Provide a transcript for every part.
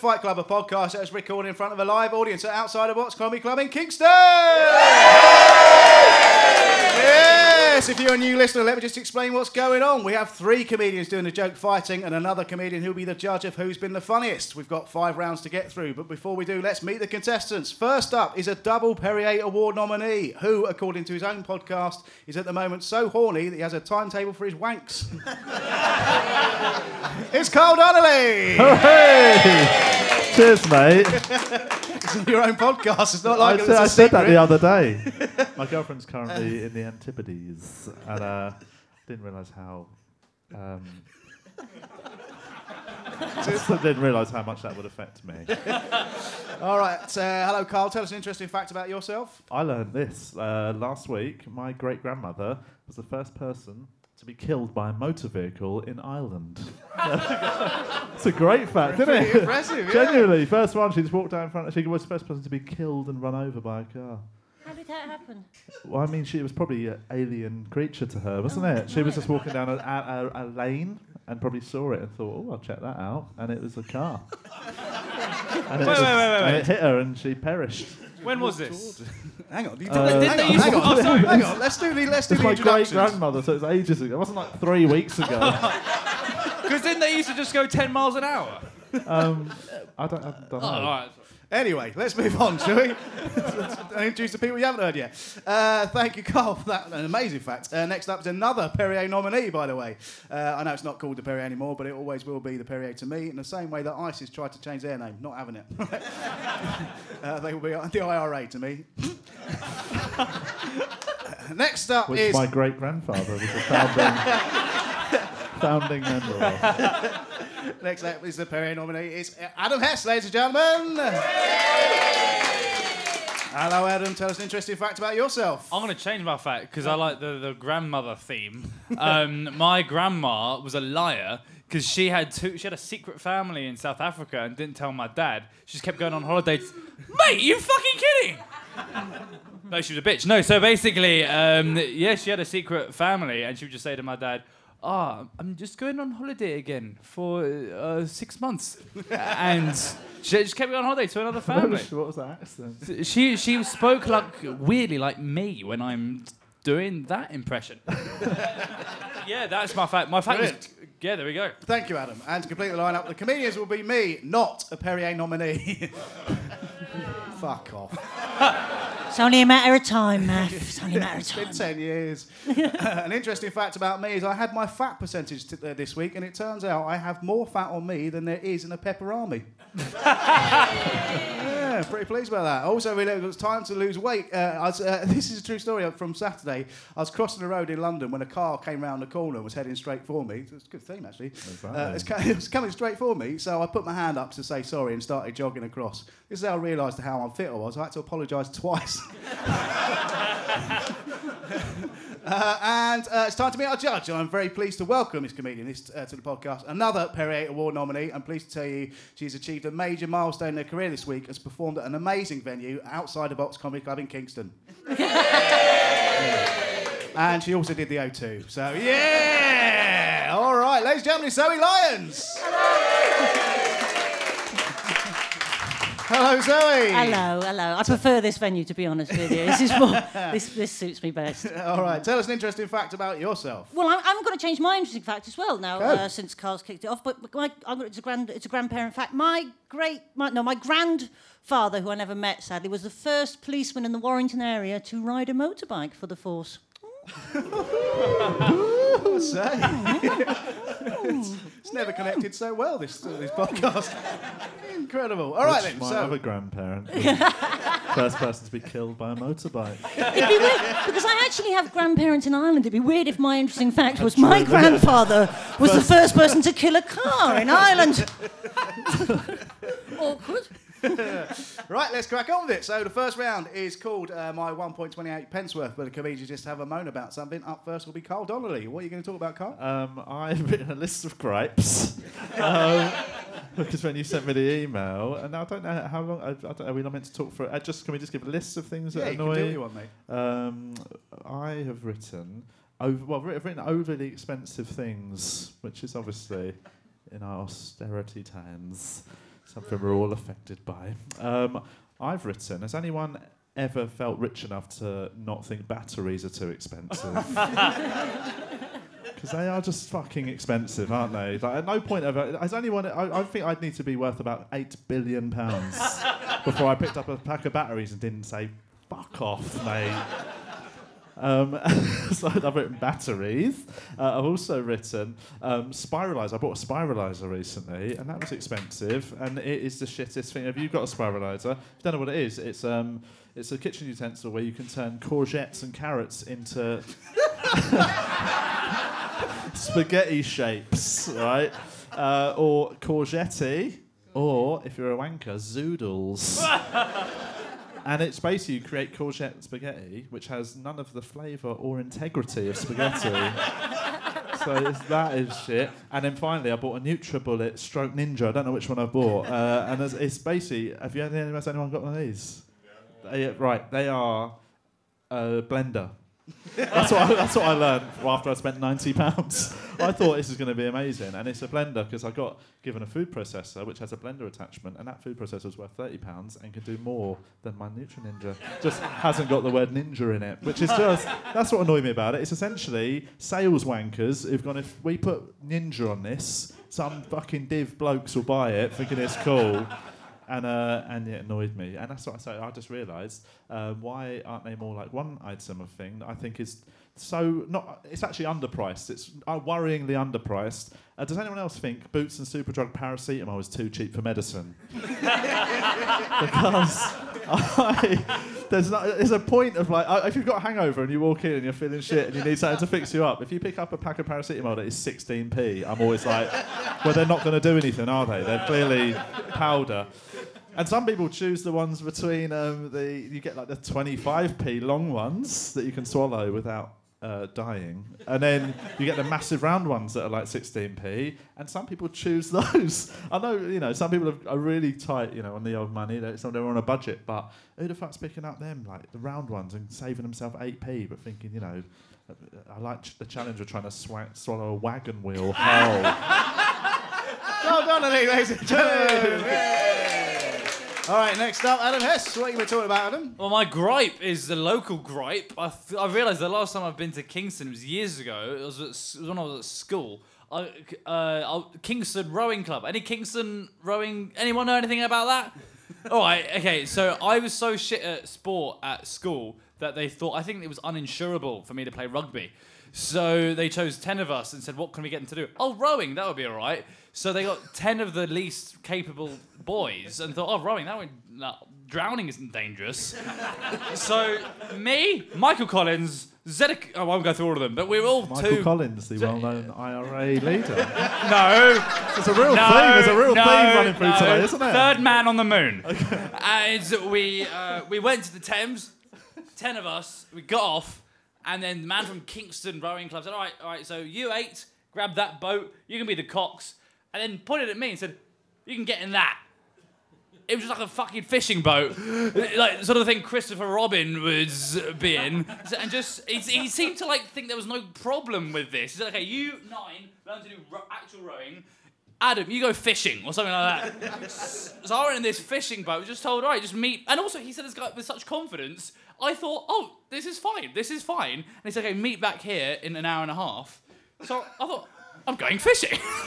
Fight Club, a podcast that is recorded in front of a live audience at Outside of What's Comedy Club in Kingston. Yes, if you're a new listener, let me just explain what's going on. We have three comedians doing the joke fighting and another comedian who'll be the judge of who's been the funniest. We've got five rounds to get through, but before we do, let's meet the contestants. First up is a double Perrier Award nominee who, according to his own podcast, is at the moment so horny that he has a timetable for his wanks. it's Carl Donnelly! Oh, hey! Cheers, mate. It's on your own podcast. It's not I, like said, I said that the other day. My girlfriend's currently in the Antipodes, and uh, didn't realise how. Um, just didn't realise how much that would affect me. All right. Uh, hello, Carl. Tell us an interesting fact about yourself. I learned this uh, last week. My great grandmother was the first person to be killed by a motor vehicle in Ireland. it's a great fact, isn't it? impressive, yeah. Genuinely, first one. She just walked down in front. She was the first person to be killed and run over by a car. How did that happen? Well, I mean, she was probably an alien creature to her, wasn't Oh, it? She was just walking down a, a, a, a lane and probably saw it and thought, "Oh, I'll check that out," and it was a car. and, it Wait, just- wait, wait, wait, and wait. it hit her, and she perished. When was this? Hang on. You Uh, Didn't hang, they on used hang, on. oh, sorry. hang on. Let's do the let's do It's the my great grandmother, so it's ages ago. It wasn't like three weeks ago. Because didn't they used to just go 10 miles an hour? um, I don't, I don't know. Oh, all right. Anyway, let's move on, shall we? and introduce the people you haven't heard yet. Uh, thank you, Carl, for that an amazing fact. Uh, next up is another Perrier nominee, by the way. Uh, I know it's not called the Perrier anymore, but it always will be the Perrier to me, in the same way that ISIS tried to change their name. Not having it. uh, they will be the IRA to me. next up Which is. my great grandfather was a founding, founding member of. Next up is the Perrier nominee. It's Adam Hess, ladies and gentlemen. Hello, Adam. Tell us an interesting fact about yourself. I'm going to change my fact because I like the, the grandmother theme. Um, my grandma was a liar because she had two. She had a secret family in South Africa and didn't tell my dad. She just kept going on holidays. Mate, you fucking kidding? no, she was a bitch. No, so basically, um, yeah, she had a secret family and she would just say to my dad. Ah, I'm just going on holiday again for uh, six months, and she just kept me on holiday to another family. what was that accent? She she spoke like weirdly like me when I'm doing that impression. yeah, that's my fact. My fact was yeah. There we go. Thank you, Adam. And to complete the lineup, the comedians will be me, not a Perrier nominee. Fuck off. It's only a matter of time, Matt. It's only a matter of It's been time. 10 years. An interesting fact about me is I had my fat percentage t- uh, this week, and it turns out I have more fat on me than there is in a Peperami. yeah, pretty pleased about that. Also, really, it was time to lose weight. Uh, I was, uh, this is a true story from Saturday. I was crossing the road in London when a car came round the corner and was heading straight for me. It's a good theme, actually. Uh, it's, co- it was coming straight for me, so I put my hand up to say sorry and started jogging across. This is how I realised how unfit I was. I had to apologise twice. Uh, and uh, it's time to meet our judge, and I'm very pleased to welcome this comedian this, uh, to the podcast. Another Perrier Award nominee. I'm pleased to tell you she's achieved a major milestone in her career this week, has performed at an amazing venue outside the Box Comedy Club in Kingston. and she also did the O2. So, yeah! All right, ladies and gentlemen, Zoe Lyons. Hello, Zoe. Hello, hello. I prefer this venue, to be honest with you. This is more, this, this suits me best. All right, tell us an interesting fact about yourself. Well, I'm, I'm going to change my interesting fact as well now, uh, since Carl's kicked it off. But my, I'm gonna, it's a grand, it's a grandparent fact. My great, my, no, my grandfather, who I never met, sadly, was the first policeman in the Warrington area to ride a motorbike for the force. What's that? it's, it's never connected so well, this, uh, this podcast. Incredible. All right, Which then. my So, other grandparent. First person to be killed by a motorbike. It'd be weird because I actually have grandparents in Ireland. It'd be weird if my interesting fact was my grandfather was the first person to kill a car in Ireland. Awkward. Right, let's crack on with it. So, the first round is called uh, My 1.28 Pence Worth, where the comedians just have a moan about something. Up first will be Carl Donnelly. What are you going to talk about, Carl? Um, I've written a list of gripes um, because when you sent me the email, and I don't know how long. I, I don't, are we not meant to talk for? Uh, just can we just give a list of things yeah, that you can annoy? do what you want, mate. Um, I have written over, well, I've written overly expensive things, which is obviously in our austerity times. Something we're all affected by. Um, I've written, has anyone ever felt rich enough to not think batteries are too expensive? Because they are just fucking expensive, aren't they? Like, at no point ever. Has anyone? I, I think I'd need to be worth about eight billion pounds before I picked up a pack of batteries and didn't say, "Fuck off, mate." Um, so I've written batteries. Uh, I've also written um, spiralizer. I bought a spiralizer recently, and that was expensive. And it is the shittest thing. Have you got a spiralizer? You don't know what it is, it's um, it's a kitchen utensil where you can turn courgettes and carrots into spaghetti shapes, right? Uh, or courgette, or if you're a wanker, zoodles. and it's basically you create courgette spaghetti, which has none of the flavour or integrity of spaghetti. so it's, that is shit. And then finally, I bought a NutriBullet Stroke Ninja. I don't know which one I bought. Uh, and it's, it's basically, have you has anyone got one of these? They, right, they are a blender. that's what I, that's what I learned after I spent ninety pounds. I thought this is going to be amazing, and it's a blender because I got given a food processor which has a blender attachment, and that food processor was worth thirty pounds and can do more than my Nutri Ninja. Just hasn't got the word ninja in it, which is just that's what annoyed me about it. It's essentially sales wankers who've gone if we put ninja on this, some fucking div blokes will buy it, thinking it's cool and uh, and it annoyed me. And that's what I say. I just realised uh, why aren't they more like one item of thing that I think is so not. It's actually underpriced. It's uh, worryingly underpriced. Uh, does anyone else think Boots and Superdrug paracetamol is too cheap for medicine? because I, there's not, there's a point of like uh, if you've got a hangover and you walk in and you're feeling shit and you need something to fix you up. If you pick up a pack of paracetamol that is 16p, I'm always like, well, they're not going to do anything, are they? They're clearly powder. And some people choose the ones between um, the you get like the 25p long ones that you can swallow without uh, dying, and then you get the massive round ones that are like 16p. And some people choose those. I know you know some people are really tight, you know, on the old money. They're, some they're on a budget, but who the fuck's picking up them like the round ones and saving themselves 8p, but thinking you know. I like ch- the challenge of trying to swa- swallow a wagon wheel whole. Well done, ladies and gentlemen. All right, next up, Adam Hess. What are you going to talk about, Adam? Well, my gripe is the local gripe. I, realised the last time I've been to Kingston was years ago. It was, at, s- it was when I was at school. I, uh, I, Kingston Rowing Club. Any Kingston rowing? Anyone know anything about that? All right, okay. So I was so shit at sport at school that they thought I think it was uninsurable for me to play rugby. So they chose ten of us and said, "What can we get them to do?" Oh, rowing. That would be all right. So they got ten of the least capable boys and thought, "Oh, rowing. That would no, drowning isn't dangerous." so me, Michael Collins, Zedek. Oh, I won't go through all of them, but we're all Michael two. Collins, the well-known IRA leader. No, It's a real no, thing. There's a real no, theme running through no. today, isn't there? Third man on the moon. And we uh, we went to the Thames, ten of us. We got off, and then the man from Kingston Rowing Club said, "All right, all right. So you eight, grab that boat. You can be the cocks." And then pointed at me and said, "You can get in that." It was just like a fucking fishing boat, like sort of the thing Christopher Robin was being, and just he, he seemed to like think there was no problem with this. He said, "Okay, you nine learn to do ro- actual rowing. Adam, you go fishing or something like that." so I went in this fishing boat, just told, "All right, just meet." And also, he said this guy with such confidence. I thought, "Oh, this is fine. This is fine." And he said, "Okay, meet back here in an hour and a half." So I thought, "I'm going fishing."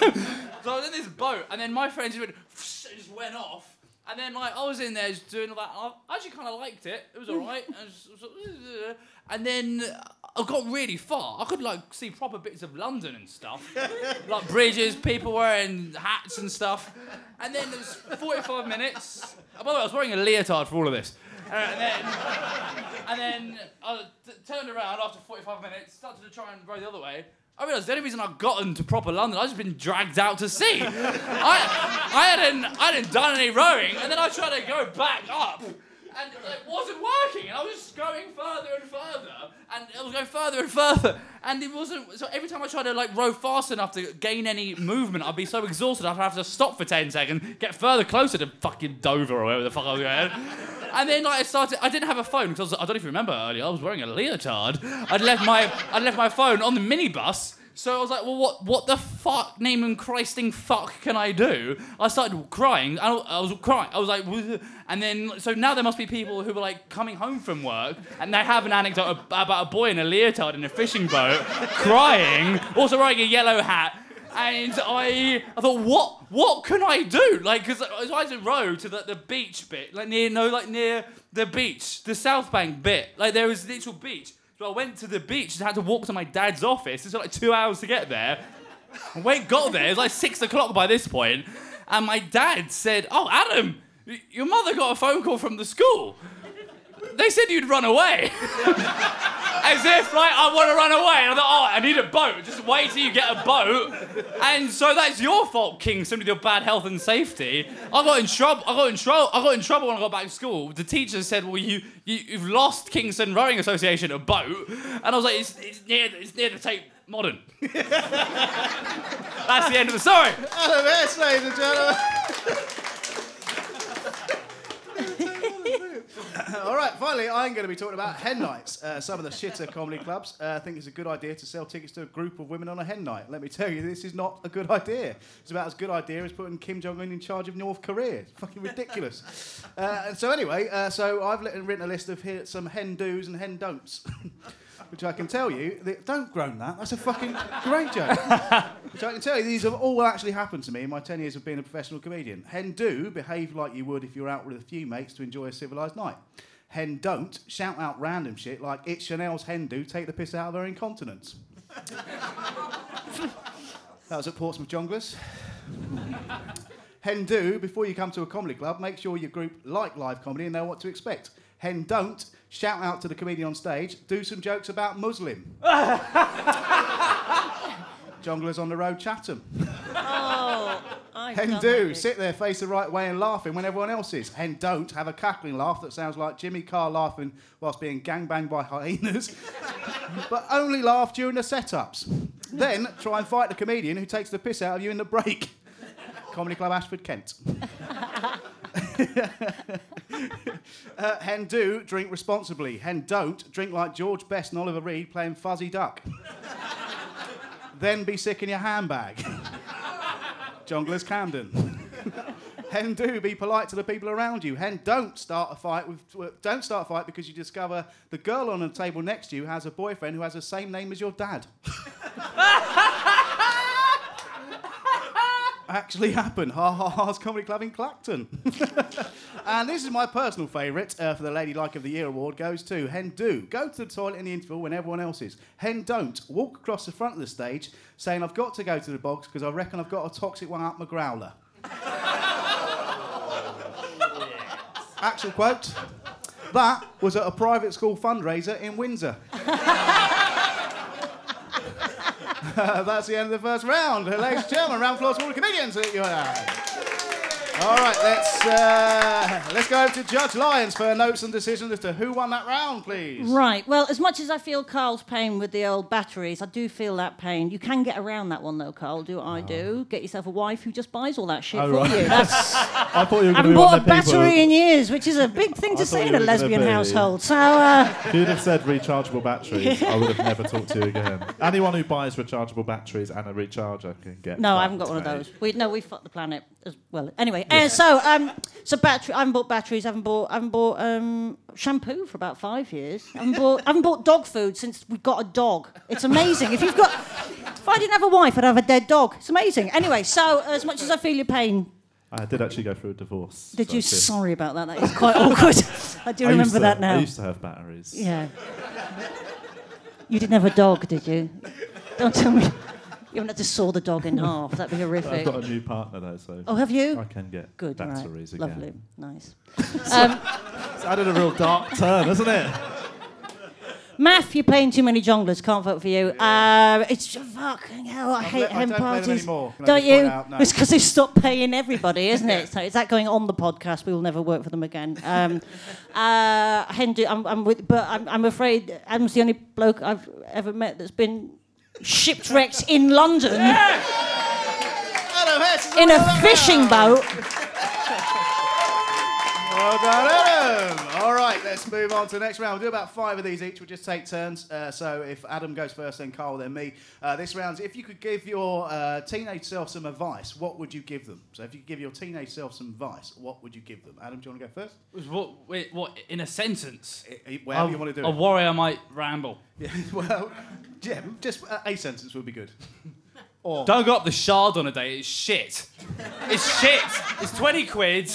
so I was in this boat, and then my friend just went, just went off. And then like I was in there just doing all that. I actually kind of liked it. It was alright. And, and then I got really far. I could like see proper bits of London and stuff, like bridges, people wearing hats and stuff. And then there was 45 minutes. Oh, by the way, I was wearing a leotard for all of this. Uh, and then, and then I turned around after 45 minutes, started to try and row the other way. I realised the only reason I'd gotten to proper London, I'd just been dragged out to sea. I, I hadn't, I hadn't done any rowing, and then I tried to go back up, and it wasn't working. And I was just going further and further, and it was going further and further, and it wasn't. So every time I tried to like row fast enough to gain any movement, I'd be so exhausted I'd have to stop for ten seconds, get further closer to fucking Dover or wherever the fuck I was going. And then like, I started. I didn't have a phone because I, I don't know if you remember earlier. I was wearing a leotard. I'd left my I'd left my phone on the minibus. So I was like, well, what, what the fuck, name and Christing fuck can I do? I started crying. I, I was crying. I was like, and then, so now there must be people who were like coming home from work and they have an anecdote about a boy in a leotard in a fishing boat crying, also wearing a yellow hat. And I, I thought, what, what can I do? Like, because I was in row to the, the beach bit, like near, no, like near the beach, the South Bank bit, like there was literal beach. So I went to the beach and had to walk to my dad's office. It took like two hours to get there. And when got there, it was like six o'clock by this point, and my dad said, "Oh, Adam, your mother got a phone call from the school. They said you'd run away." As if like I want to run away. And I thought, oh, I need a boat. Just wait till you get a boat. And so that's your fault, King, with your bad health and safety. I got in trouble. I got in trouble. I got in trouble when I got back to school. The teacher said, well, you, you you've lost Kingston Rowing Association a boat. And I was like, it's, it's near it's near the Tate Modern. that's the end of the story. Adam Hess, ladies and gentlemen. All right, finally, I'm going to be talking about hen nights. Uh, some of the shitter comedy clubs uh, think it's a good idea to sell tickets to a group of women on a hen night. Let me tell you, this is not a good idea. It's about as good idea as putting Kim Jong Un in charge of North Korea. It's fucking ridiculous. uh, and so anyway, uh, so I've written a list of here, some hen do's and hen don'ts. Which I can tell you, that, don't groan that. That's a fucking great joke. Which I can tell you, these have all actually happened to me in my 10 years of being a professional comedian. Hen do, behave like you would if you're out with a few mates to enjoy a civilised night. Hen don't, shout out random shit like, it's Chanel's hen do, take the piss out of her incontinence. that was at Portsmouth Jongleurs. Hen do, before you come to a comedy club, make sure your group like live comedy and know what to expect. Hen don't, shout out to the comedian on stage, do some jokes about Muslim. Jongleurs on the road, Chatham. Oh, Hen do, sit there face the right way and laughing when everyone else is. Hen don't, have a cackling laugh that sounds like Jimmy Carr laughing whilst being gangbanged by hyenas. but only laugh during the setups. then try and fight the comedian who takes the piss out of you in the break. Comedy Club Ashford, Kent. uh, hen do, drink responsibly. Hen don't, drink like George Best and Oliver Reed playing Fuzzy Duck. then be sick in your handbag. Jongleurs Camden. Hen do be polite to the people around you. Hen don't start a fight with w- don't start a fight because you discover the girl on the table next to you has a boyfriend who has the same name as your dad. Actually happened. Ha ha ha's comedy club in Clacton. and this is my personal favourite uh, for the Ladylike of the Year award goes to Hen do go to the toilet in the interval when everyone else is. Hen don't walk across the front of the stage saying I've got to go to the box because I reckon I've got a toxic one up my growler. Actual quote. That was at a private school fundraiser in Windsor. That's the end of the first round. Ladies and gentlemen, round floor full the comedians. that you are. All right, let's uh, let's go over to Judge Lyons for notes and decisions as to who won that round, please. Right. Well, as much as I feel Carl's pain with the old batteries, I do feel that pain. You can get around that one though, Carl. Do what I do. Get yourself a wife who just buys all that shit Oh, for right. you. That's, I thought you were going haven't to be one bought a of the people. battery in years, which is a big thing to say in a lesbian be- household. So, uh, If you'd have said rechargeable batteries, I would have never talked to you again. Anyone who buys rechargeable batteries and a recharger can get. no, I haven't got fucked, one of those. We no, we fucked the planet as well. Anyway, uh, so um, so battery. I haven't bought batteries. I haven't bought. I haven't bought um, shampoo for about five years. I haven't bought. I haven't bought dog food since we got a dog. It's amazing. If you've got, if I didn't have a wife, I'd have a dead dog. It's amazing. Anyway, so as much as I feel your pain, I did actually go through a divorce. did so you? Sorry about that. That is quite awkward. I do I remember to- that now. I used to have batteries. Yeah. You didn't have a dog, did you? Don't tell me. You had to saw the dog in half. That'd be horrific. I've got a new partner though, so Oh, have you? I can get Good, right. batteries again. Lovely, nice. Um, It's added a real dark turn, hasn't it? Matt, you're playing too many Jongleurs. Can't vote for you. Uh, it's just fucking hell. I hate let- I hen don't play them parties. anymore, can I Don't just point you? out? No. It's because they've stopped paying everybody, isn't it? So is that going on the podcast? We will never work for them again. Um, uh, hen do, I'm, I'm with, but I'm, I'm afraid Adam's the only bloke I've ever met that's been shipwrecked in London. In a winner of that fishing boat. All Well done, Adam. All right, let's move on to the next round. We'll do about five of these each. We'll just take turns. Uh, so if Adam goes first, then Carl, then me. Uh, this round, if you could give your uh, teenage self some advice, what would you give them? So if you could give your teenage self some advice, what would you give them? Adam, do you want to go first? What, wait, what, in a sentence? I- I- Whatever A- you want to do. A it. warrior might ramble. Yeah, well, yeah, just uh, a sentence would be good. Or Don't go up the shard on a day. It's shit. It's shit. It's twenty quid,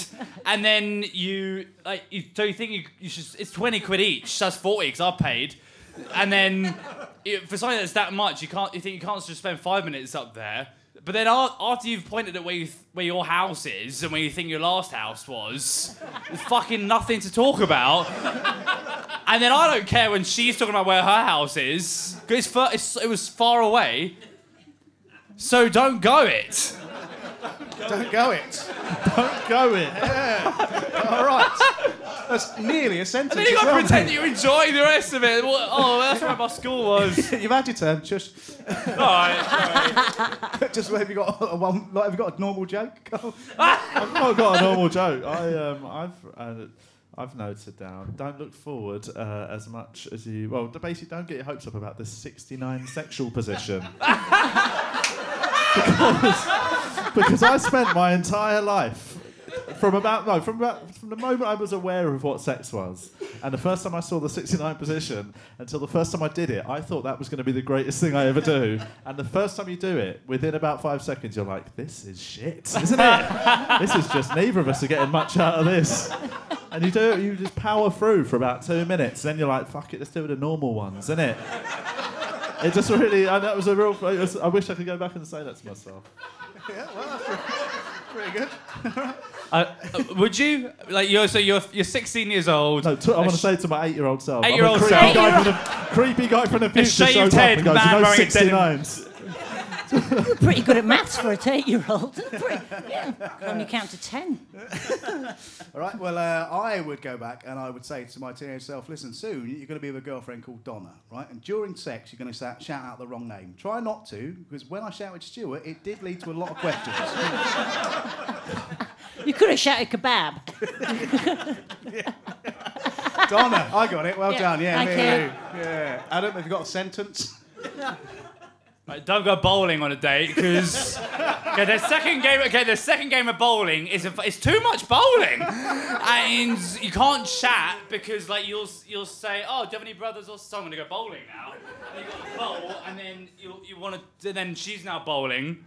and then you like. You, so you think you, you should? It's twenty quid each. That's forty because I paid, and then it, for something that's that much, you can't. You think you can't just spend five minutes up there. But then after you've pointed at where you th- where your house is and where you think your last house was, there's fucking nothing to talk about. And then I don't care when she's talking about where her house is. 'cause It's far, it's, it was far away. So don't go it. Don't go it. Don't go in. All right. That's nearly a sentence. Then you as gotta well, pretend mate. you're enjoying the rest of it. Well, Oh, that's where my school was. You've had your turn. Just, Alright. just have you got a one? Like, have you got a normal joke? I've not got a normal joke. I um, I've uh, I've noted down. Don't look forward uh, as much as you. Well, basically, don't get your hopes up about this 69 sexual position. Because, because I spent my entire life from about no from about from the moment I was aware of what sex was, and the first time I saw the 69 position until the first time I did it, I thought that was going to be the greatest thing I ever do. And the first time you do it, within about five seconds, you're like, "This is shit, isn't it? this is just neither of us are getting much out of this." And you do it, you just power through for about two minutes, then you're like, "Fuck it, let's do the normal ones," isn't it? it just really, and that was a real. Was, I wish I could go back and say that to myself. Yeah, well, pretty, pretty good. Uh, uh, would you like you're so you're you're 16 years old? No, I want to sh- say to my eight-year-old self. Eight-year-old creepy self. Guy from the, creepy guy from the future. A shaved head, goes, man, you know, 69s. You're pretty good at maths for an eight-year-old. Yeah, only count to ten. All right. Well, uh, I would go back and I would say to my teenage self, "Listen, soon you're going to be with a girlfriend called Donna, right? And during sex, you're going to shout out the wrong name. Try not to, because when I shouted Stuart, it did lead to a lot of questions." You could have shouted kebab. Donna, I got it. Well yeah, done. Yeah, Thank me, you. Yeah. Adam, have you got a sentence? Right, don't go bowling on a date because okay, the second game. Okay, the second game of bowling is a, it's too much bowling, and you can't chat because like you'll you'll say, oh, do you have any brothers or so I'm gonna go bowling now. And you got to bowl, and then you you want to then she's now bowling.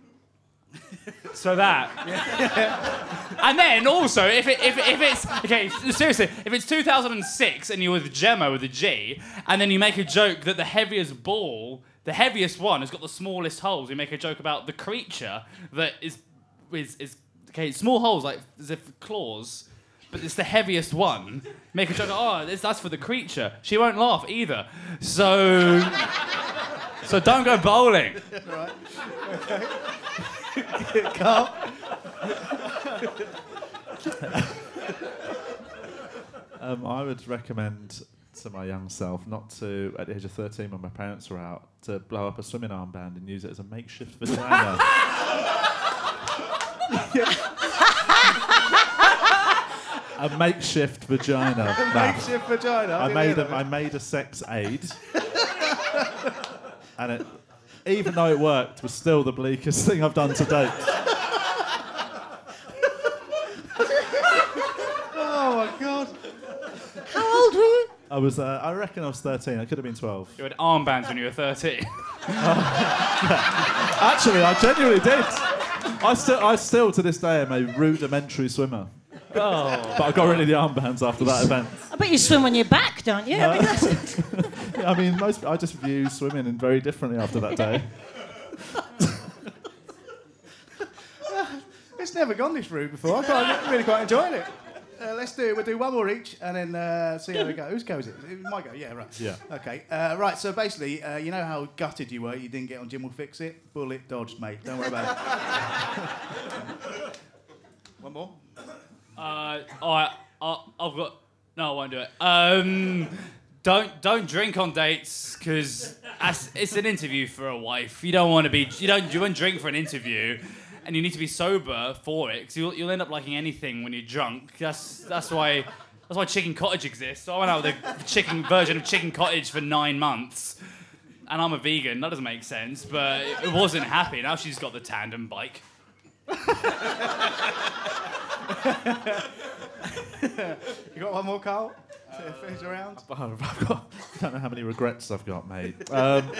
So that, and then also if it, if, if it's okay seriously if it's 2006 and you're with Gemma with a G and then you make a joke that the heaviest ball the heaviest one has got the smallest holes. We make a joke about the creature that is is, is okay small holes like as if claws but it's the heaviest one. Make a joke oh this, that's for the creature. She won't laugh either. So so don't go bowling. Right. Carl? Um, I would recommend to my young self not to, at the age of 13 when my parents were out, to blow up a swimming armband and use it as a makeshift vagina. a makeshift vagina. Nah. Makeshift vagina. I made a. I made a sex aid, and it, even though it worked, was still the bleakest thing I've done to date. Oh my god. How old were you? I was, uh, I reckon I was 13. I could have been 12. you had armbands when you were 13 Actually, I genuinely did. I still, I still to this day am a rudimentary swimmer. oh But I got rid of the armbands after that event. I bet you swim on your back, don't you? I mean, Yeah, I mean, most I just view swimming in very differently after that day. It's never gone this route before. I I'm really quite enjoying it. Uh, let's do it. We'll do one more each and then uh, see how we go. Whose go is it? It might go. Yeah, right. Yeah. Okay. Uh, right. So basically, uh, you know how gutted you were. You didn't get on Jim'll Fix It. Bullet dodged, mate. Don't worry about it. one more. Uh, all right, I, I've got. No, I won't do it. Um, don't don't drink on dates because it's an interview for a wife. You don't want to be. You don't. You won't drink for an interview, and you need to be sober for it because you'll, you'll end up liking anything when you're drunk. That's that's why that's why chicken cottage exists. So I went out with a chicken version of chicken cottage for nine months, and I'm a vegan. That doesn't make sense, but it, wasn't happy. Now she's got the tandem bike. You got one more, Carl? To finish around? I've got, I don't know how many regrets I've got, mate. Um,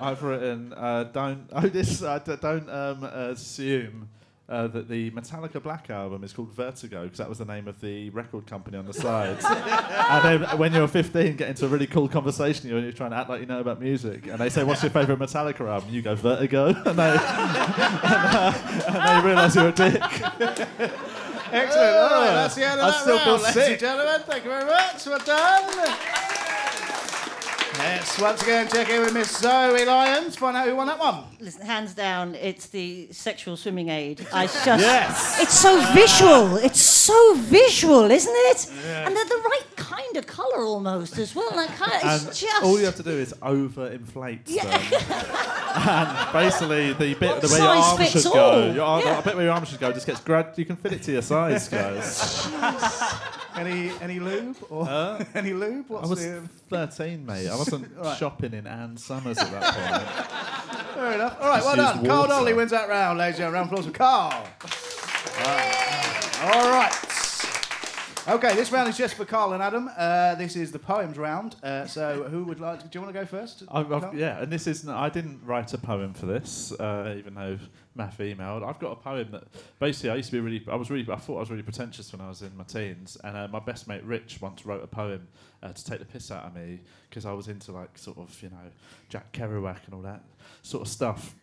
I've written, uh, don't, oh, this, uh, d- don't um, assume uh, that the Metallica Black album is called Vertigo, because that was the name of the record company on the sides. and then when you're 15, get into a really cool conversation, you're, you're trying to act like you know about music, and they say, what's your favourite Metallica album? You go, Vertigo. And they, and, uh, and they realise you're a dick. Excellent. All right, that's the end of I that still feel round, ladies sick. and gentlemen. Thank you very much. We're done. Let's once again check in with Miss Zoe Lyons. Find out who won that one. Listen, hands down, it's the sexual swimming aid. I just. Yes. It's so visual. It's so visual, isn't it? And they're the right kind of colour almost as well. Like, kind of, it's just. all you have to do is overinflate Yeah. and basically, the bit What the way your size arm should all? go, your arm, Yeah. the bit where your arm should go, just gets grad. You can fit it to your size, guys. Any any lube or any lube? I What's was the, um, 13, mate. I wasn't Right. shopping in Ann Summers at that point. fair enough. All right, well done. use Carl water. Donnelly wins that round, ladies and gentlemen. Round of applause for Carl. All right. Okay, this round is just for Carl and Adam. Uh, this is the poems round. Uh, so, who would like? To, do you want to go first? I've, I've- yeah, and this is I didn't write a poem for this, uh, even though Matt emailed. I've got a poem that basically I used to be really. I was really. I thought I was really pretentious when I was in my teens, and uh, my best mate Rich once wrote a poem uh, to take the piss out of me because I was into like sort of you know Jack Kerouac and all that sort of stuff.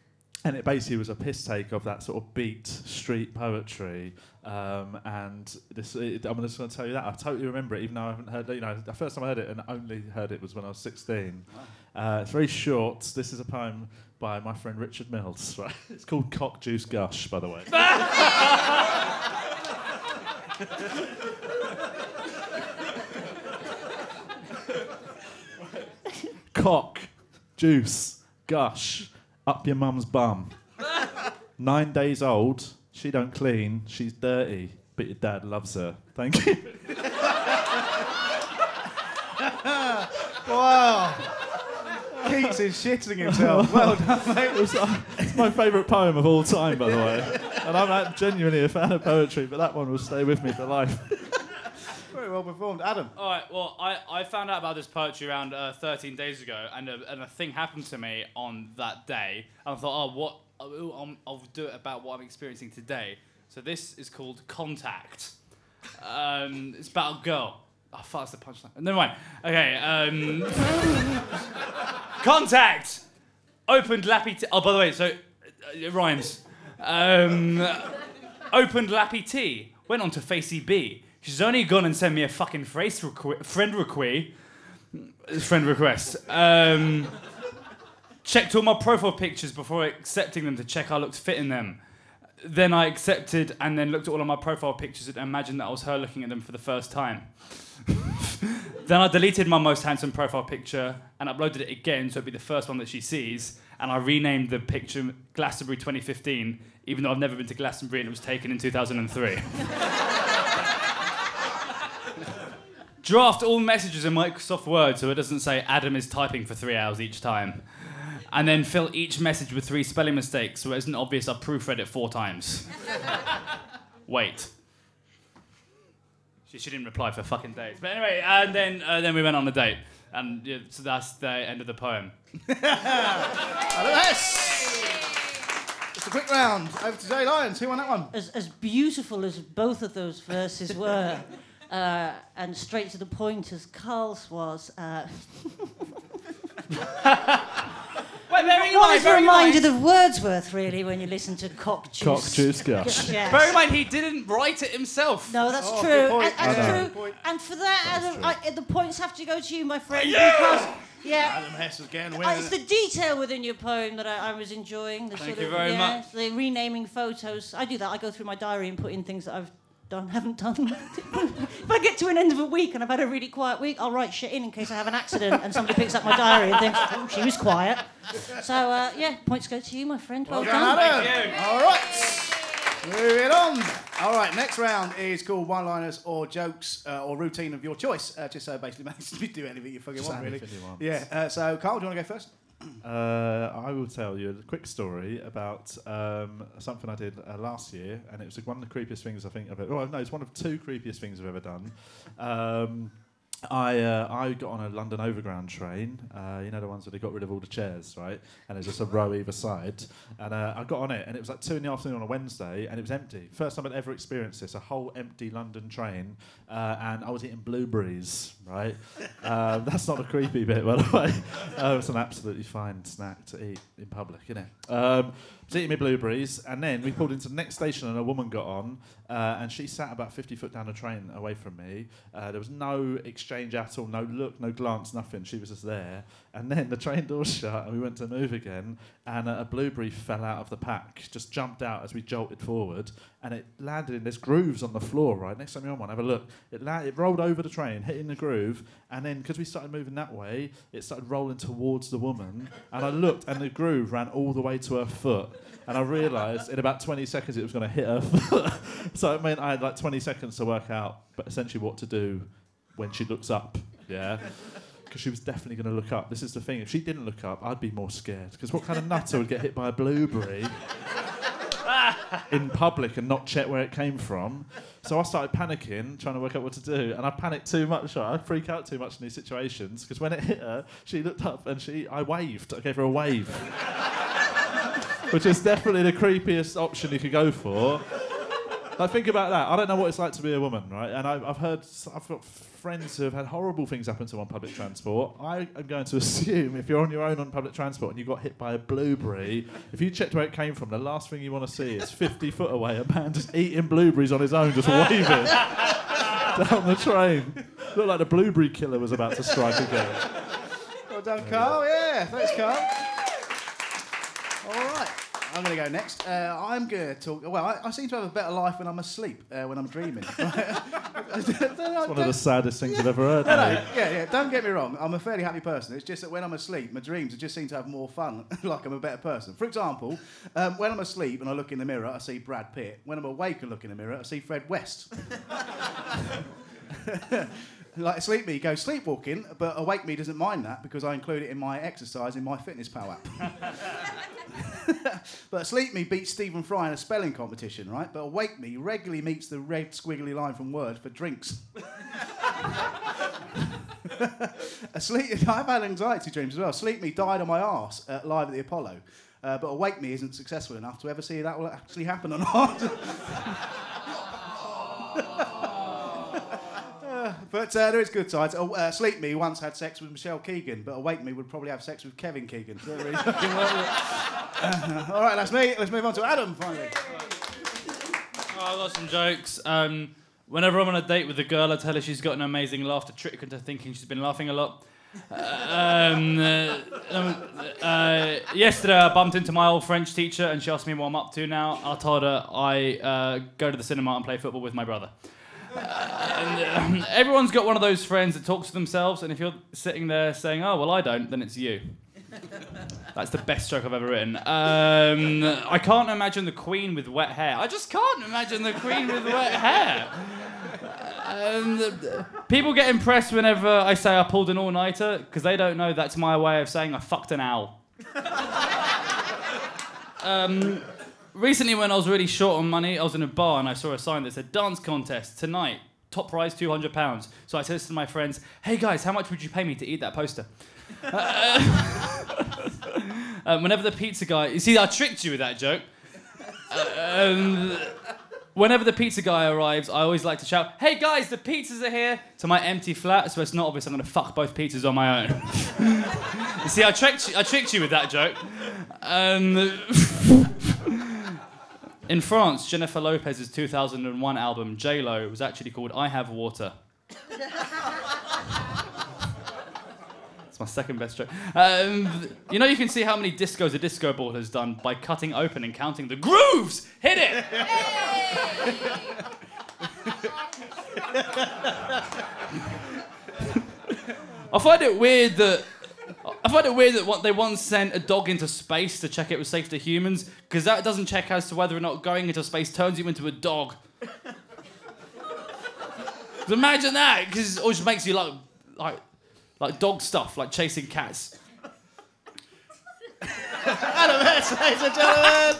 And it basically was a piss take of that sort of beat street poetry. Um, and this, it, I'm just going to tell you that I totally remember it, even though I haven't heard. it. You know, the first time I heard it and only heard it was when I was 16. Uh, it's very short. This is a poem by my friend Richard Mills. Right? It's called Cock Juice Gush, by the way. Cock, juice, gush, up your mum's bum. Nine days old, she don't clean, she's dirty, but your dad loves her. Thank you. Wow. Keats is shitting himself. Well done, mate. It's, uh, it's my favourite poem of all time, by the way. And I'm like, genuinely a fan of poetry, but that one will stay with me for life. Very well performed. Adam. All right. Well, I, I found out about this poetry around uh, 13 days ago, and a, and a thing happened to me on that day. And I thought, oh, what? I'll, I'll- do it about what I'm experiencing today. So this is called Contact. Um, it's about a girl. Oh, fuck, that's the punchline. Never mind. Okay. Um, contact. Opened lappy. T- oh, by the way, so uh, it rhymes. Um, opened lappy T. Went on to Facey B. She's only gone and sent me a fucking phrase requ- friend request. Friend request. Um, checked all my profile pictures before accepting them to check I looked fit in them. Then I accepted and then looked at all of my profile pictures and imagined that I was her looking at them for the first time. then I deleted my most handsome profile picture and uploaded it again so it'd be the first one that she sees. And I renamed the picture Glastonbury 2015, even though I've never been to Glastonbury and it was taken in 2003. Draft all messages in Microsoft Word so it doesn't say Adam is typing for three hours each time. And then fill each message with three spelling mistakes so it isn't obvious I proofread it four times. Wait. She, she didn't reply for fucking days. But anyway, and then uh, then we went on a date. And yeah, so that's the end of the poem. Yes. It's a quick round. Over to Jay Lyons. Who won that one? as, as beautiful as both of those verses were, uh, and straight to the point as Carl's was, uh, Wait, bearing in one mind, is bearing in mind, reminded of Wordsworth, really, when you listen to Cock Juice. Cock Juice Gush. Yes. bearing in mind he didn't write it himself. No, that's Oh, true. good point. And, I and, true. and for that, That's Adam. I, the points have to go to you, my friend, because yeah, Adam Hess is getting uh, it's the detail within your poem that I, I was enjoying. The Thank sort you of, very yeah, much. The renaming photos. I do that. I go through my diary and put in things that I've done, haven't done. if I get to an end of a week and I've had a really quiet week, I'll write shit in in case I have an accident and somebody picks up my diary and thinks, oh, she was quiet. So, uh, yeah, points go to you, my friend. Well, well done. done. All right. Moving on. All right, next round is called one liners or jokes uh, or routine of your choice. Uh, just so basically, man, you do anything you fucking want, really. Yeah, uh, so Carl, do you want to go first? Uh, I will tell you a quick story about um, something I did uh, last year, and it was one of the creepiest things I think I've ever. No, it's one of two creepiest things I've ever done. Um, I uh, I got on a London Overground train. Uh, you know the ones where they got rid of all the chairs, right? And there's just a row either side. And uh, I got on it, and it was like two in the afternoon on a Wednesday, and it was empty. First time I'd ever experienced this. A whole empty London train, uh, and I was eating blueberries, right? um, that's not a creepy bit, by the way. Uh, it's an absolutely fine snack to eat in public, isn't it? Um, was eating my blueberries, and then we pulled into the next station, and a woman got on, uh, and she sat about 50 foot down the train away from me. Uh, there was no exchange at all, no look, no glance, nothing. She was just there. And then the train doors shut, and we went to move again, and uh, a blueberry fell out of the pack, just jumped out as we jolted forward, and it landed in. this grooves on the floor, right next time you're on one. Have a look. It la- it rolled over the train, hitting the groove, and then because we started moving that way, it started rolling towards the woman. And I looked, and the groove ran all the way to her foot. And I realised in about 20 seconds it was going to hit her foot. so it meant I had like 20 seconds to work out, but essentially what to do when she looks up. Yeah. Because she was definitely going to look up. This is the thing. If she didn't look up, I'd be more scared. Because what kind of nutter would get hit by a blueberry in public and not check where it came from? So I started panicking, trying to work out what to do, and I panicked too much. I freak out too much in these situations because when it hit her, she looked up and she, I waved. I gave her a wave, which is definitely the creepiest option you could go for. Like think about that. I don't know what it's like to be a woman, right? And I've, I've heard, I've got friends who have had horrible things happen to them on public transport. I am going to assume if you're on your own on public transport and you got hit by a blueberry, if you checked where it came from, the last thing you want to see is 50 foot away a man just eating blueberries on his own, just waving down the train. Looked like the blueberry killer was about to strike again. Well done, Carl. Yeah, thanks, Carl. I'm going to go next. Uh, I'm going to talk. Well, I, I seem to have a better life when I'm asleep, uh, when I'm dreaming. It's one of the saddest things I've ever heard. No, no, yeah, yeah. Don't get me wrong. I'm a fairly happy person. It's just that when I'm asleep, my dreams just seem to have more fun. like I'm a better person. For example, um, when I'm asleep and I look in the mirror, I see Brad Pitt. When I'm awake and look in the mirror, I see Fred West. like sleep me goes sleepwalking, but awake me doesn't mind that because I include it in my exercise in my fitness power app. but sleep me beats Stephen Fry in a spelling competition, right? But awake me regularly meets the red squiggly line from Word for drinks. Asleep, I've had anxiety dreams as well. Sleep me died on my arse uh, live at the Apollo. Uh, but awake me isn't successful enough to ever see that will actually happen or not. Uh, but uh, there is good sides. Oh, uh, Sleep Me once had sex with Michelle Keegan, but Awake Me would probably have sex with Kevin Keegan. So it really fucking worked. Uh, all right, that's me. Let's move on to Adam finally. Oh, I got some jokes. Um, whenever I'm on a date with a girl, I tell her she's got an amazing laugh to trick her into thinking she's been laughing a lot. um, uh, um, uh, yesterday, I bumped into my old French teacher, and she asked me what I'm up to now. I told her I uh, go to the cinema and play football with my brother. And, um, everyone's got one of those friends that talks to themselves, and if you're sitting there saying, "Oh, well, I don't," then it's you. That's the best joke I've ever written. Um, I can't imagine the Queen with wet hair. I just can't imagine the Queen with wet hair. Um, people get impressed whenever I say I pulled an all-nighter because they don't know that's my way of saying I fucked an owl. um, recently, when I was really short on money, I was in a bar and I saw a sign that said "Dance Contest tonight." Top prize two hundred pounds. So I said to my friends, "Hey guys, how much would you pay me to eat that poster?" Um, whenever the pizza guy, you see, I tricked you with that joke. Uh, um, whenever the pizza guy arrives, I always like to shout, "Hey guys, the pizzas are here!" to my empty flat, so it's not obvious I'm to fuck both pizzas on my own. see, I tricked you, I tricked you with that joke. Um, in France, Jennifer Lopez's 2001 album J Lo was actually called "I Have Water." It's my second best joke. Um, you know, you can see how many discos a disco ball has done by cutting open and counting the grooves. Hit it. I find it weird that. I find it weird that they once sent a dog into space to check it was safe to humans, because that doesn't check as to whether or not going into space turns you into a dog. imagine that, because it always makes you like, like, like dog stuff, like chasing cats. Adam Hess, ladies and gentlemen.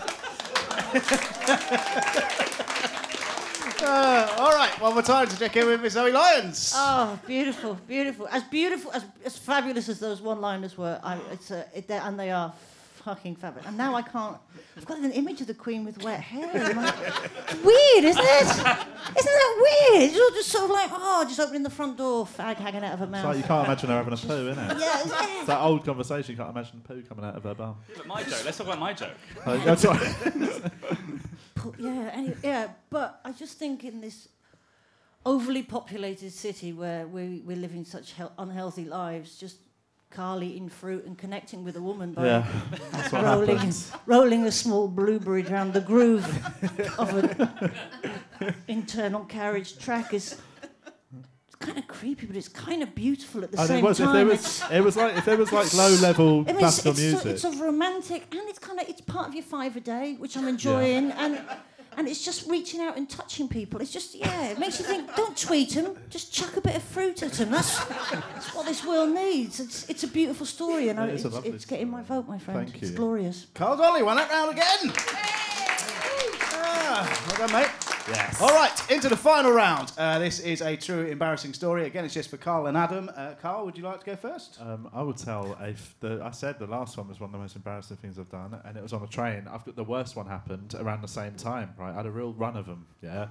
Uh, all right, one more time to check in with Miss Zoe Lyons. Oh, beautiful, beautiful. As beautiful, as, as fabulous as those one-liners were, I, it's a, it, and they are fucking fabulous. And now I can't. I've got an image of the Queen with wet hair. Like, it's weird, isn't it? Isn't that weird? It's all just sort of like, oh, just opening the front door, fag hanging out of her mouth. It's mouth. like you can't imagine her having a poo, innit? yeah, It's that old conversation. You can't imagine poo coming out of her bum. But my joke. Let's talk about my joke. Uh, that's right. Pu- yeah, any, yeah. But I just think in this overly populated city where we, we're living such hel- unhealthy lives, just Carl eating fruit and connecting with a woman by Yeah, that's what rolling, rolling a small blueberry down the groove of an internal carriage track is kind of creepy, but it's kind of beautiful at the And same it was if time. there was it was like if there was like low level I mean, it's, classical it's, music. so, it's a romantic, and it's kind of it's part of your five a day, which I'm enjoying, and and it's just reaching out and touching people. It's just yeah, it makes you think. Don't tweet them, just chuck a bit of fruit at them. That's, that's what this world needs. It's it's a beautiful story, and I, It is it's, getting my vote, my friend. Thank It's you. glorious. Carl Donnelly won that round again. Ah, well done, mate. Yes. All right, into the final round. Uh, this is a true embarrassing story. Again, it's just for Carl and Adam. Uh, Carl, would you like to go first? Um, I would tell if the I said the last one was one of the most embarrassing things I've done, and it was on a train. I've got the worst one happened around the same time. Right, I had a real run of them. Yeah,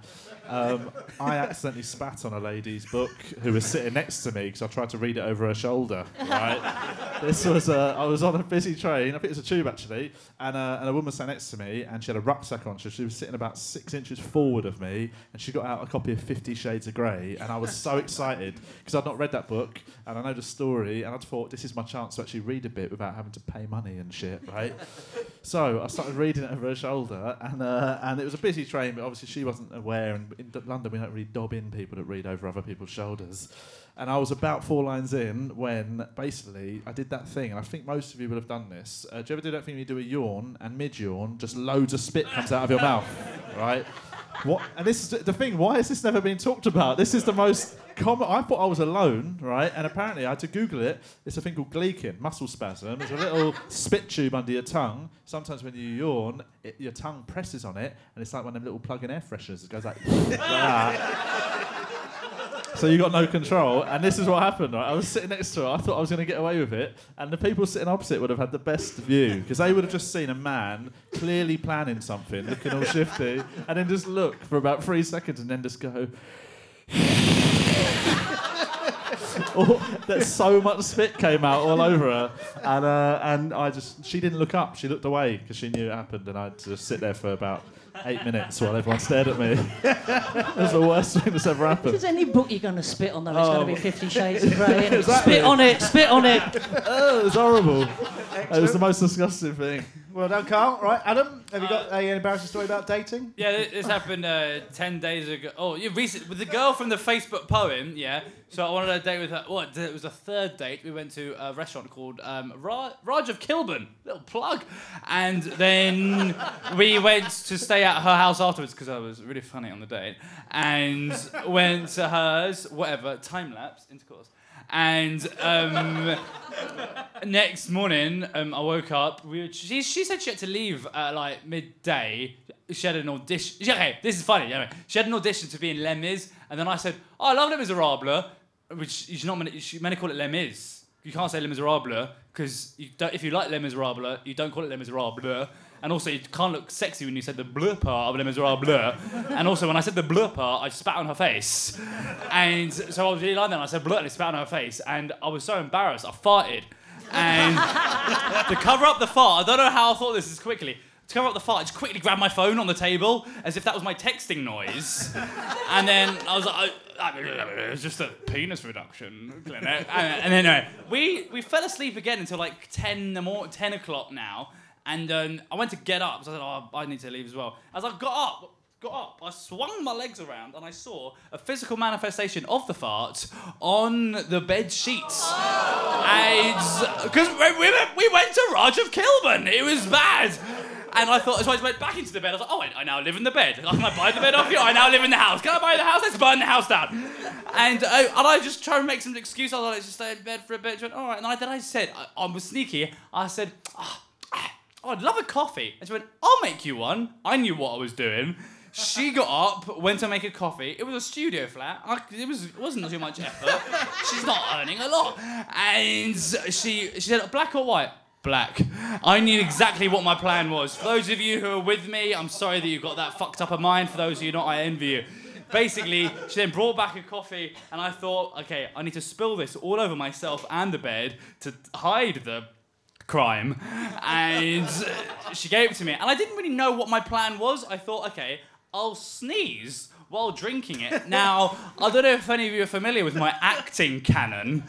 um, I accidentally spat on a lady's book who was sitting next to me because I tried to read it over her shoulder. Right, this was uh, I was on a busy train. I think it was a tube actually, and, uh, and a woman sat next to me, and she had a rucksack on. So she was sitting about six inches forward of me, and she got out a copy of Fifty Shades of Grey, and I was so excited because I'd not read that book, and I know the story, and I thought this is my chance to actually read a bit without having to pay money and shit, right? so I started reading it over her shoulder, and uh, and it was a busy train, but obviously she wasn't aware. And in London, we don't really dob in people that read over other people's shoulders. And I was about four lines in when basically I did that thing, and I think most of you will have done this. Uh, do you ever do that thing where you do a yawn and mid yawn, just loads of spit comes out of your mouth, right? What? And this is the- thing. Why has this never been talked about? This is the most common. I thought I was alone, right? And apparently I had to Google it. It's a thing called gleeking, muscle spasm. It's a little spit tube under your tongue. Sometimes when you yawn, it, your tongue presses on it, and it's like one of them little plug-in air fresheners. It goes like, like that. So you got no control, and this is what happened. Right? I was sitting next to her. I thought I was going to get away with it, and the people sitting opposite would have had the best view because they would have just seen a man clearly planning something, looking all shifty, and then just look for about three seconds, and then just go. or that so much spit came out all over her, and uh, and I just she didn't look up. She looked away because she knew it happened, and I had to just sit there for about eight minutes while everyone stared at me. it was the worst thing that's ever If happened. there's any book you're going to spit on, though, it's Oh. going to be Fifty Shades of Grey. Exactly. Spit on it, spit on it. Oh, it was horrible. It was the most disgusting thing. Well done, Carl. Right, Adam, have you got a, an embarrassing story about dating? Yeah, thi- this happened uh, ten days ago. Oh, yeah, recent with the girl from the Facebook poem. Yeah, so I wanted a date with her. What? It was a third date. We went to a restaurant called um, Ra- Raj of Kilburn. Little plug. And then we went to stay at her house afterwards because I was really funny on the date. And went to hers. Whatever. Time lapse intercourse. And um, next morning, um, I woke up. We were, she, she said she had to leave at like midday. She had an audition. yeah, Okay, this is funny. Anyway, she had an audition to be in Les Mis, and then I said, "Oh, I love Les Miserables," which you not. meant- You should meant to call it Les Mis. You can't say Les Miserables because if you like Les Miserables, you don't call it Les Miserables. And also, you can't look sexy when you said the blur part of Les Miserables. and also, when I said the blur part, I spat on her face. And so I was really like that. And I said blur and I spat on her face. And I was so embarrassed, I farted. And to cover up the fart, I don't know how I thought this as quickly. To cover up the fart, I just quickly grabbed my phone on the table as if that was my texting noise. And then I was like, I, it was just a penis reduction clinic. And, and then anyway, we, we fell asleep again until like 10, the mor- 10 o'clock now. And um, I went to get up, so I said, oh, I need to leave as well. As I got up, got up, I swung my legs around and I saw a physical manifestation of the fart on the bed sheets. Because we, we, went- we went to Raj of Kilburn, it was bad. And I thought, so I just went back into the bed. I was like, oh, I, I now live in the bed. Can I buy the bed off you? I now live in the house. Can I buy the house? Let's burn the house down. And, uh, and I just tried to make some excuse. I was like, let's just stay in bed for a bit. She went, all right. And I, then I said, I, I was sneaky. I said, oh, oh, I'd love a coffee. And she went, I'll make you one. I knew what I was doing. She got up, went to make a coffee. It was a studio flat. I, it was it wasn't too much effort. She's not earning a lot, and she she said black or white. Black. I knew exactly what my plan was. For those of you who are with me, I'm sorry that you got that fucked up a mind. For those of you not, I envy you. Basically, she then brought back a coffee, and I thought, okay, I need to spill this all over myself and the bed to hide the crime. And she gave it to me, and I didn't really know what my plan was. I thought, okay, I'll sneeze while drinking it. Now, I don't know if any of you are familiar with my acting canon.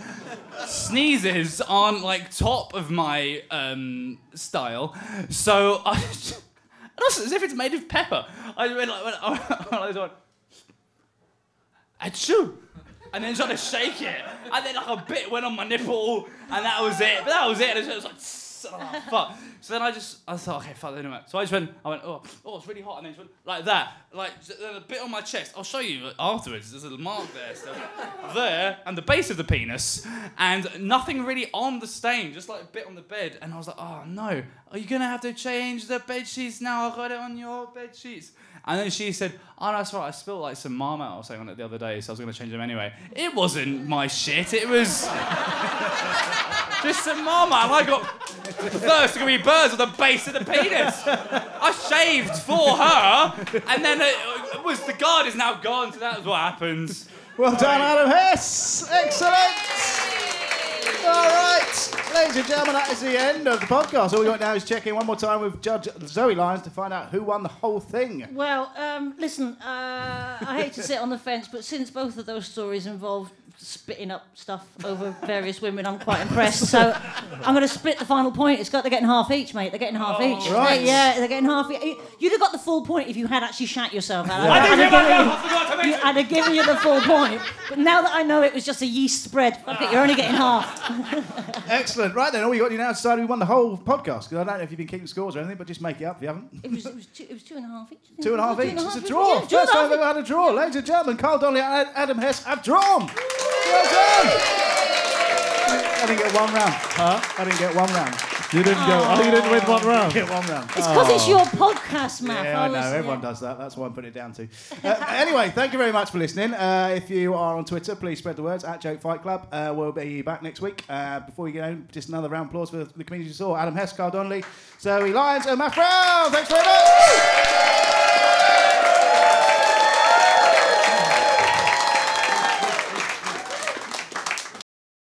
Sneezes aren't like top of my um, style, so I. And also, as if it's made of pepper. I went like, went, I was achoo. And then tried to shake it. And then like a bit went on my nipple, and that was it. But that was it. And it was like, oh, fuck. So then I just, I thought, okay, fuck, anyway. So I just went, I went, oh, oh, it's really hot. And then just went like that, like a bit on my chest. I'll show you afterwards. There's a little mark there, so there, and the base of the penis, and nothing really on the stain, just like a bit on the bed. And I was like, oh no, are you gonna have to change the bed sheets now? I got it on your bed sheets. And then she said, Oh, no, that's right. I spilled like some Marmite or something on it the other day, so I was going to change them anyway. It wasn't my shit. It was just some Marmite. And I got thirst to be birds at the base of the penis. I shaved for her, and then it, it was the guard is now gone, so that was what happened. Well done, Adam Hess. Excellent. All right, ladies and gentlemen, that is the end of the podcast. All we got now is check in one more time with Judge Zoe Lyons to find out who won the whole thing. Well, um, listen, uh, I hate to sit on the fence, but since both of those stories involved spitting up stuff over various women, I'm quite impressed. So I'm going to split the final point. It's got they're getting half each, mate. They're getting half oh, each. right. They- yeah, they're getting half. each. You'd have got the full point if you had actually shat yourself. I'd, I I'd didn't have give given my you, I'd have given you the full point. But now that I know it was just a yeast spread, you're only getting half. Excellent. Right then, all we got you now is decided we won the whole podcast. Because I don't know if you've been keeping scores or anything, but just make it up if you haven't. It was, it was, two, it was two and a half each. I. Two and a half each. It's a draw. Yeah, First time I've ever had a draw. Ladies and gentlemen, Carl Donnelly and Adam Hess have drawn. Well done. I didn't get one round. Huh? I didn't get one round. You didn't go. Oh, you didn't win one round. Get one round. It's because it's your podcast, Matt. Yeah, I know. was- Everyone does that. That's why I'm putting it down to. Uh, anyway, thank you very much for listening. Uh, if you are on Twitter, please spread the words at Joke Fight Club. Uh, we'll be back next week. Uh, before you go, just another round of applause for the comedians you saw Adam Hess, Carl Donnelly, Zoe Lyons, and Matt Brown. Thanks very much.